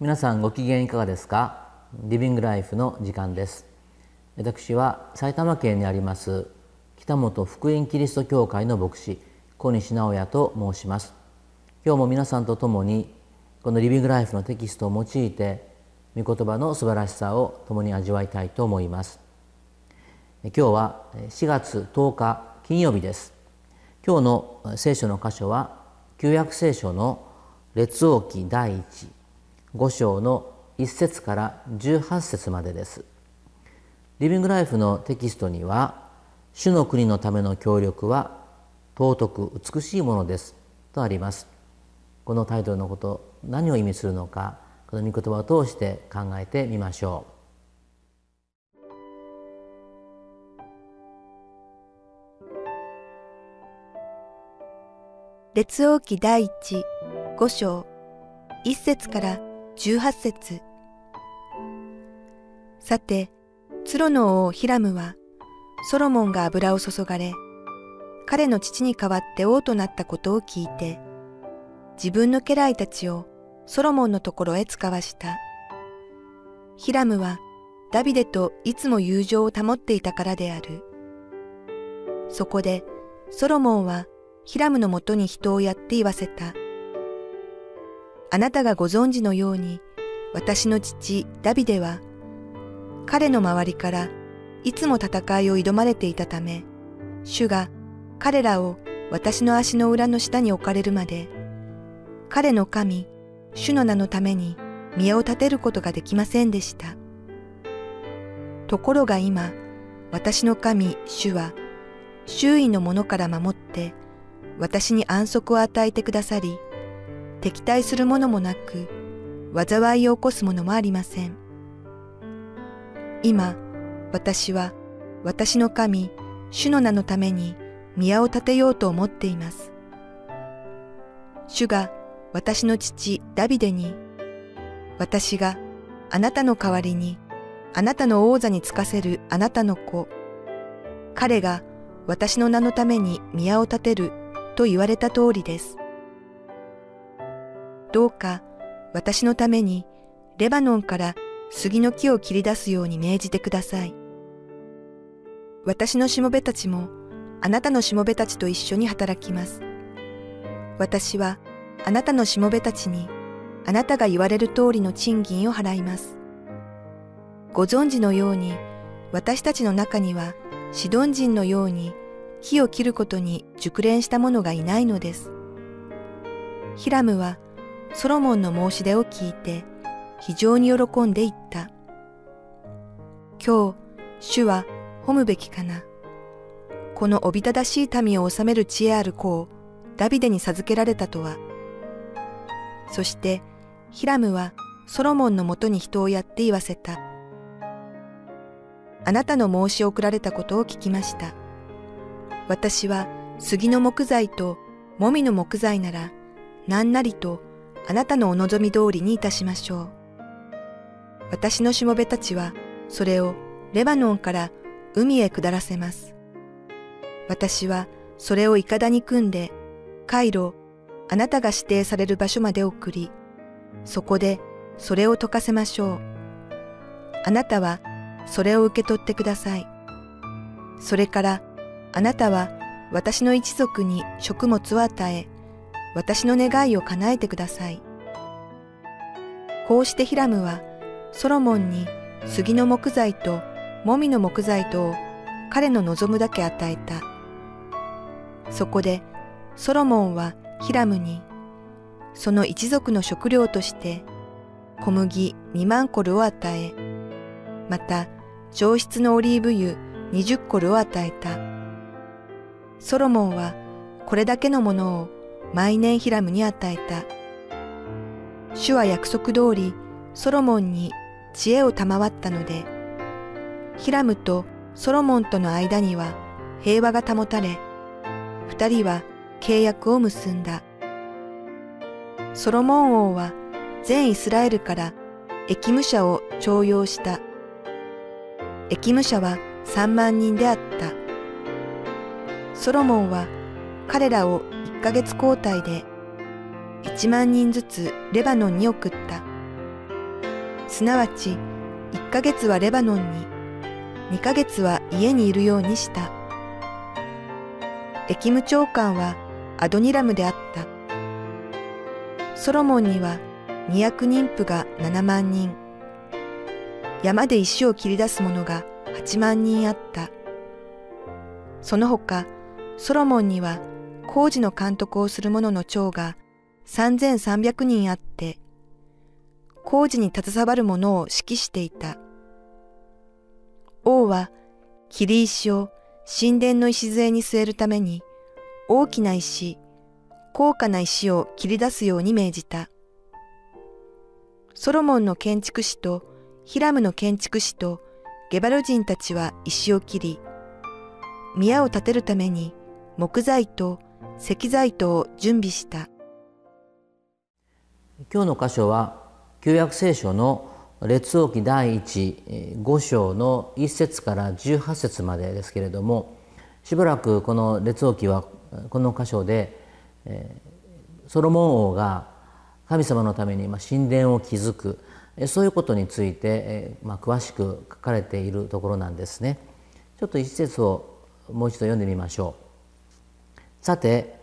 皆さんご機嫌いかがですか？リビングライフの時間です。私は埼玉県にあります北本福音キリスト教会の牧師小西直也と申します。今日も皆さんと共にこのリビングライフのテキストを用いて御言葉の素晴らしさを共に味わいたいと思います。今日は4月10日金曜日です。今日の聖書の箇所は旧約聖書の列王記第一。5章の1節から18節までです。リビングライフのテキストには「主の国のための協力は尊く美しいものです」とあります。このタイトルのこと何を意味するのかこの御言葉を通して考えてみましょう。列王記第一五章一節から18節さて、ツロの王ヒラムは、ソロモンが油を注がれ、彼の父に代わって王となったことを聞いて、自分の家来たちをソロモンのところへ使わした。ヒラムはダビデといつも友情を保っていたからである。そこでソロモンはヒラムのもとに人をやって言わせた。あなたがご存知のように、私の父ダビデは、彼の周りからいつも戦いを挑まれていたため、主が彼らを私の足の裏の下に置かれるまで、彼の神、主の名のために宮を建てることができませんでした。ところが今、私の神、主は、周囲の者から守って、私に安息を与えてくださり、敵対するものもなく、災いを起こすものもありません。今、私は私の神、主の名のために宮を建てようと思っています。主が私の父ダビデに、私があなたの代わりにあなたの王座につかせるあなたの子、彼が私の名のために宮を建てると言われた通りです。どうか私のためにレバノンから杉の木を切り出すように命じてください。私のしもべたちもあなたのしもべたちと一緒に働きます。私はあなたのしもべたちにあなたが言われる通りの賃金を払います。ご存知のように私たちの中にはシドン人のように木を切ることに熟練した者がいないのです。ヒラムはソロモンの申し出を聞いて非常に喜んでいった。今日、主は褒むべきかな。このおびただしい民を治める知恵ある子をダビデに授けられたとは。そしてヒラムはソロモンのもとに人をやって言わせた。あなたの申し送られたことを聞きました。私は杉の木材ともみの木材なら何なりとあなたのお望み通りにいたしましょう。私のしもべたちは、それをレバノンから海へ下らせます。私はそれをいかだに組んで、回路、あなたが指定される場所まで送り、そこでそれを溶かせましょう。あなたはそれを受け取ってください。それからあなたは私の一族に食物を与え、私の願いを叶えてください。こうしてヒラムはソロモンに杉の木材ともみの木材とを彼の望むだけ与えた。そこでソロモンはヒラムにその一族の食料として小麦2万コルを与え、また上質のオリーブ油20コルを与えた。ソロモンはこれだけのものを毎年ヒラムに与えた。主は約束通りソロモンに知恵を賜ったので、ヒラムとソロモンとの間には平和が保たれ、二人は契約を結んだ。ソロモン王は全イスラエルから駅務者を徴用した。駅務者は三万人であった。ソロモンは彼らを一ヶ月交代で一万人ずつレバノンに送った。すなわち一ヶ月はレバノンに、二ヶ月は家にいるようにした。駅務長官はアドニラムであった。ソロモンには二役妊婦が七万人。山で石を切り出す者が八万人あった。その他、ソロモンには工事の監督をする者の長が三千三百人あって、工事に携わる者を指揮していた。王は切り石を神殿の礎に据えるために大きな石、高価な石を切り出すように命じた。ソロモンの建築士とヒラムの建築士とゲバル人たちは石を切り、宮を建てるために木材と石材とを準備した。今日の箇所は旧約聖書の列王記第一5章の1節から18節までですけれどもしばらくこの列王記はこの箇所でソロモン王が神様のために神殿を築くそういうことについてま詳しく書かれているところなんですね。ちょっと一節をもう一度読んでみましょう。さて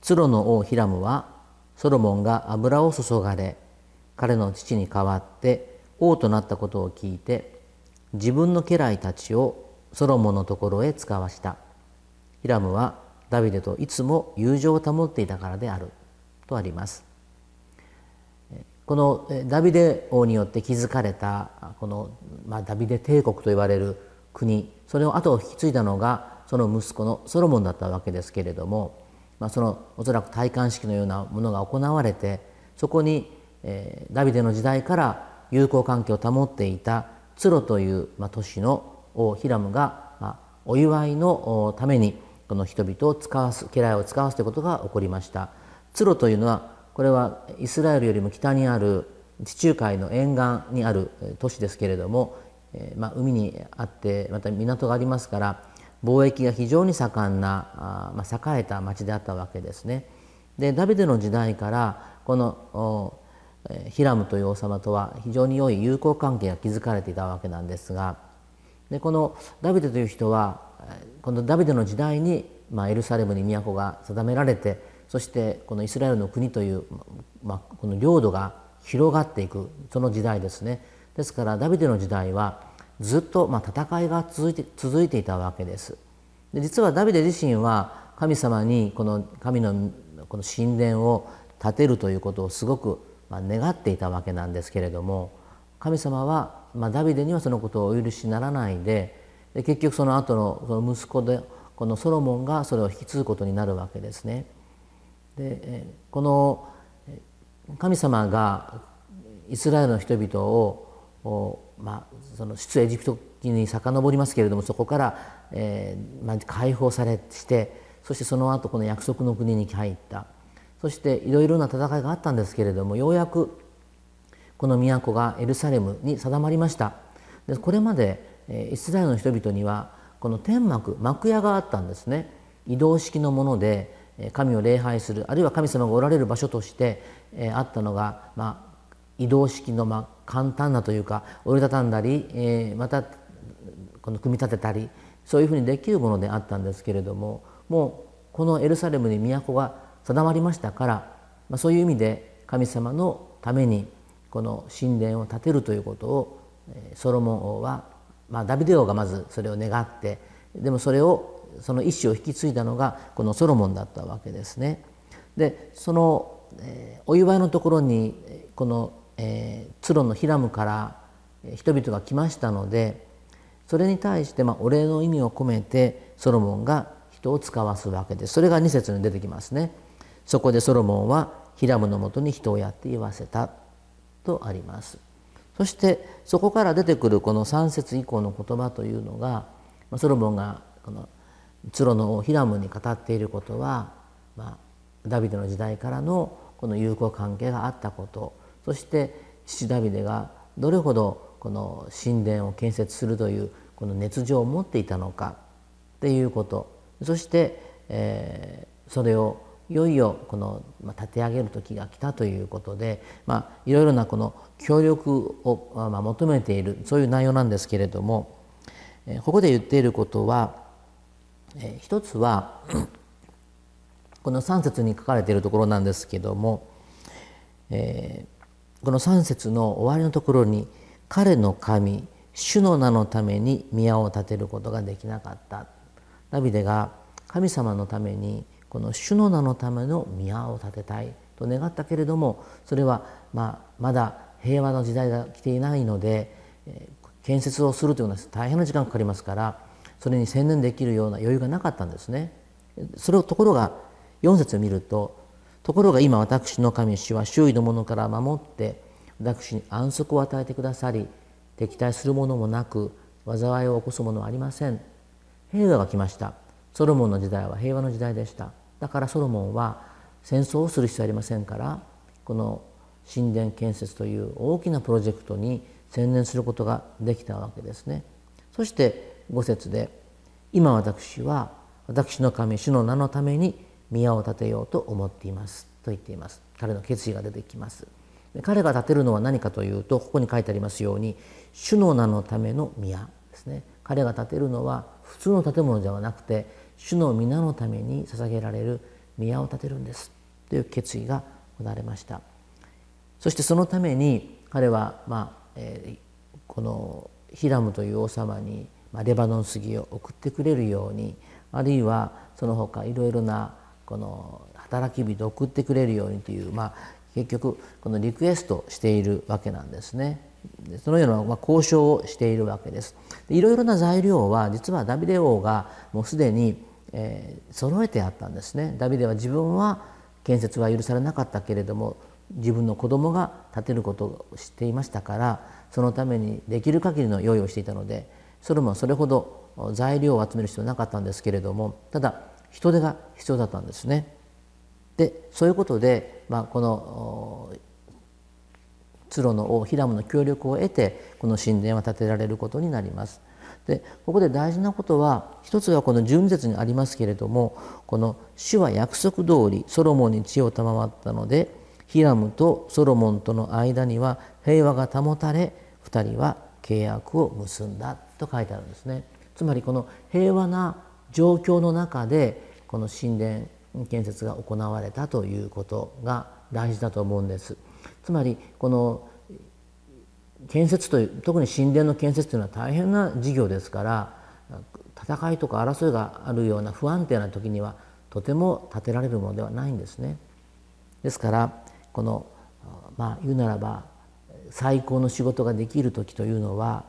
ツロの王ヒラムはソロモンが油を注がれ彼の父に代わって王となったことを聞いて自分の家来たちをソロモンのところへ使わした。ヒラムはダビデといつも友情を保っていたからであるとあります。このダビデ王によって築かれたこの、まあ、ダビデ帝国と言われる国それを後を引き継いだのがその息子のソロモンだったわけですけれどもまあ、そのおそらく戴冠式のようなものが行われてそこに、えー、ダビデの時代から友好関係を保っていたツロという、まあ、都市の王ヒラムが、まあ、お祝いのためにこの人々を使わす家来を使わすということが起こりました。ツロというのはこれはイスラエルよりも北にある地中海の沿岸にある都市ですけれども、えーまあ、海にあってまた港がありますから貿易が非常に盛んなあ、まあ、栄えた町であったわけですね。でダビデの時代からこのヒラムという王様とは非常に良い友好関係が築かれていたわけなんですがでこのダビデという人はこのダビデの時代に、まあ、エルサレムに都が定められてそしてこのイスラエルの国という、まあ、この領土が広がっていくその時代ですね。ですからダビデの時代はずっとまあ戦いが続いて続いていたわけです。で実はダビデ自身は神様にこの神のこの神殿を建てるということをすごくまあ願っていたわけなんですけれども神様はまあダビデにはそのことをお許しにならないでで結局その後のその息子でこのソロモンがそれを引き継ぐことになるわけですね。でこの神様がイスラエルの人々をまあ、その出エジプト記に遡りますけれどもそこから、えーまあ、解放されしてそしてその後この約束の国に入った。そしていろいろな戦いがあったんですけれどもようやくこの都がエルサレムに定まりました。でこれまで、えー、イスラエルの人々にはこの天幕幕屋があったんですね。移動式のもので神を礼拝するあるいは神様がおられる場所として、えー、あったのが、まあ、移動式のまあ簡単なというか折りたたんだり、えー、またこの組み立てたりそういうふうにできるものであったんですけれどももうこのエルサレムに都が定まりましたから、まあ、そういう意味で神様のためにこの神殿を建てるということをソロモン王は、まあ、ダビデ王がまずそれを願ってでもそれをその意思を引き継いだのがこのソロモンだったわけですね。でその、え、お祝いのところにこのえー、ツロのヒラムから人々が来ましたのでそれに対してまあお礼の意味を込めてソロモンが人を使わすわけですそれが2節に出てきますね。そこでソロモンはヒラムのもとに人をやって言わせたとあります。そしてそこから出てくるこの3節以降の言葉というのがソロモンがこのツロのヒラムに語っていることは、まあ、ダビデの時代からのこの友好関係があったこと。そして父ダビデがどれほどこの神殿を建設するというこの熱情を持っていたのかっていうこと。そして、えー、それをいよいよこの、ま、立て上げる時が来たということで、まあ、いろいろなこの協力を、まあ、求めているそういう内容なんですけれども、えー、ここで言っていることは、えー、一つはこの3節に書かれているところなんですけども、えー、この3節の終わりのところに「彼の神主の名のために宮を建てることができなかったダビデが神様のためにこの主の名のための宮を建てたいと願ったけれどもそれはまあまだ平和の時代が来ていないので建設をするというのは大変な時間かかりますからそれに専念できるような余裕がなかったんですね。それをところが4節を見るとところが今私の神主は周囲の者から守って私に安息を与えてくださり敵対するものもなく災いを起こすものはありません。平和が来ました。ソロモンの時代は平和の時代でした。だからソロモンは戦争をする必要ありませんからこの神殿建設という大きなプロジェクトに専念することができたわけですね。そして5節で「今私は私の神主の名のために宮を建てようと思っています」と言っています。彼の決意が出てきます。彼が建てるのは何かというとここに書いてありますように主の名のための宮ですね。彼が建てるのは普通の建物ではなくて主の皆のために捧げられる宮を建てるんですという決意が行われました。そしてそのために彼は、まあえー、このヒラムという王様に、まあ、レバノン杉を送ってくれるようにあるいはその他いろいろなこの働き人を送ってくれるようにという、まあ、結局このリクエストしているわけなんですね。そのような交渉をしているわけです。いろいろな材料は実はダビデ王がもうすでに、えー、揃えてあったんですね。ダビデは自分は建設は許されなかったけれども自分の子供が建てることを知っていましたからそのためにできる限りの用意をしていたのでそれもそれほど材料を集める必要はなかったんですけれどもただ人手が必要だったんですね。でそういうことで、まあ、この鶴の王ヒラムの協力を得てこの神殿は建てられることになります。でここで大事なことは一つはこの12節にありますけれどもこの「主は約束通りソロモンに知恵を賜ったのでヒラムとソロモンとの間には平和が保たれ2人は契約を結んだ」と書いてあるんですね。つまりこの平和な状況の中でこの神殿建設が行われたということが大事だと思うんです。つまりこの建設という特に神殿の建設というのは大変な事業ですから戦いとか争いがあるような不安定な時にはとても建てられるものではないんですね。ですからこのまあ言うならば最高の仕事ができる時というのは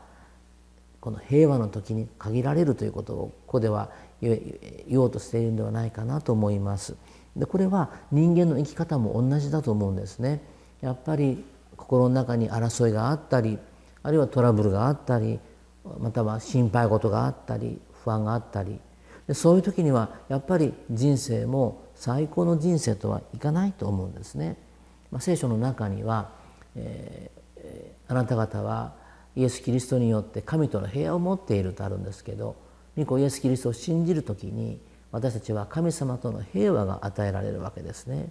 この平和の時に限られるということをここでは言おうとしているんではないかなと思います。でこれは人間の生き方も同じだと思うんですね。やっぱり心の中に争いがあったりあるいはトラブルがあったりまたは心配事があったり不安があったりでそういう時にはやっぱり人生も最高の人生とはいかないと思うんですね。まあ、聖書の中には、えー、あなた方はイエス・キリストによって神との平和を持っているとあるんですけど御子イエス・キリストを信じる時に私たちは神様との平和が与えられるわけですね。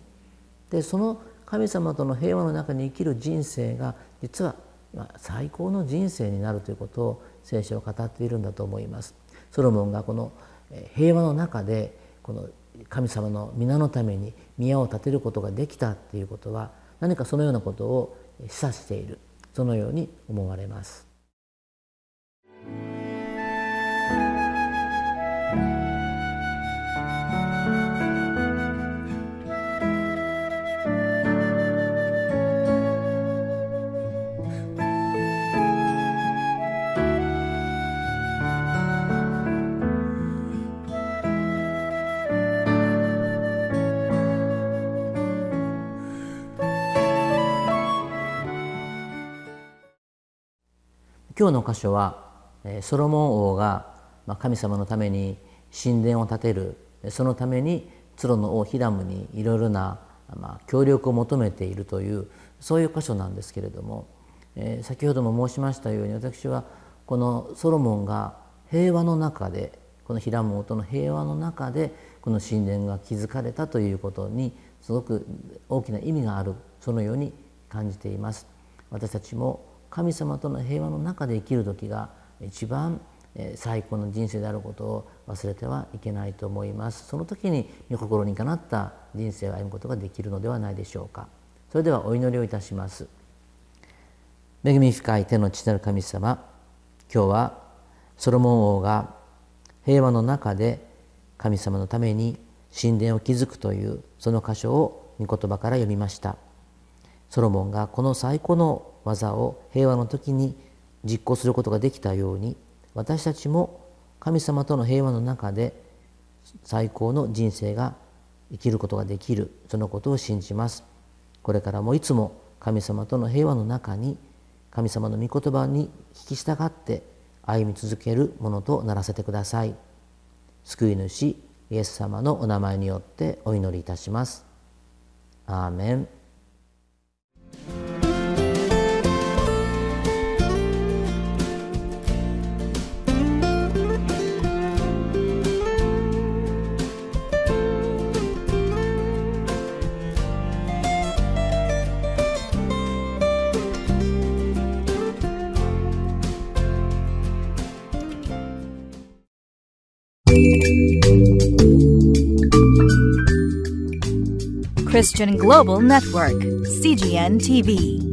でその神様との平和の中に生きる人生が実は最高の人生になるということを聖書は語っているんだと思います。ソロモンがこの平和の中でこの神様の皆のために宮を建てることができたっていうことは何かそのようなことを示唆しているそのように思われます。今日の箇所はソロモン王が神様のために神殿を建てるそのためにツロの王ヒラムにいろいろな協力を求めているというそういう箇所なんですけれども、先ほども申しましたように私はこのソロモンが平和の中でこのヒラム王との平和の中でこの神殿が築かれたということにすごく大きな意味があるそのように感じています。私たちも神様との平和の中で生きる時が一番最高の人生であることを忘れてはいけないと思います。その時に御心にかなった人生を歩むことができるのではないでしょうか。それではお祈りをいたします。恵み深い手の父なる神様今日はソロモン王が平和の中で神様のために神殿を築くというその箇所を御言葉から読みました。ソロモンがこの最高の技を平和の時に実行することができたように私たちも神様との平和の中で最高の人生が生きることができるそのことを信じます。これからもいつも神様との平和の中に神様の御言葉に聞き従って歩み続けるものとならせてください。救い主イエス様のお名前によってお祈りいたします。アーメン。Christian Global Network, CGN TV.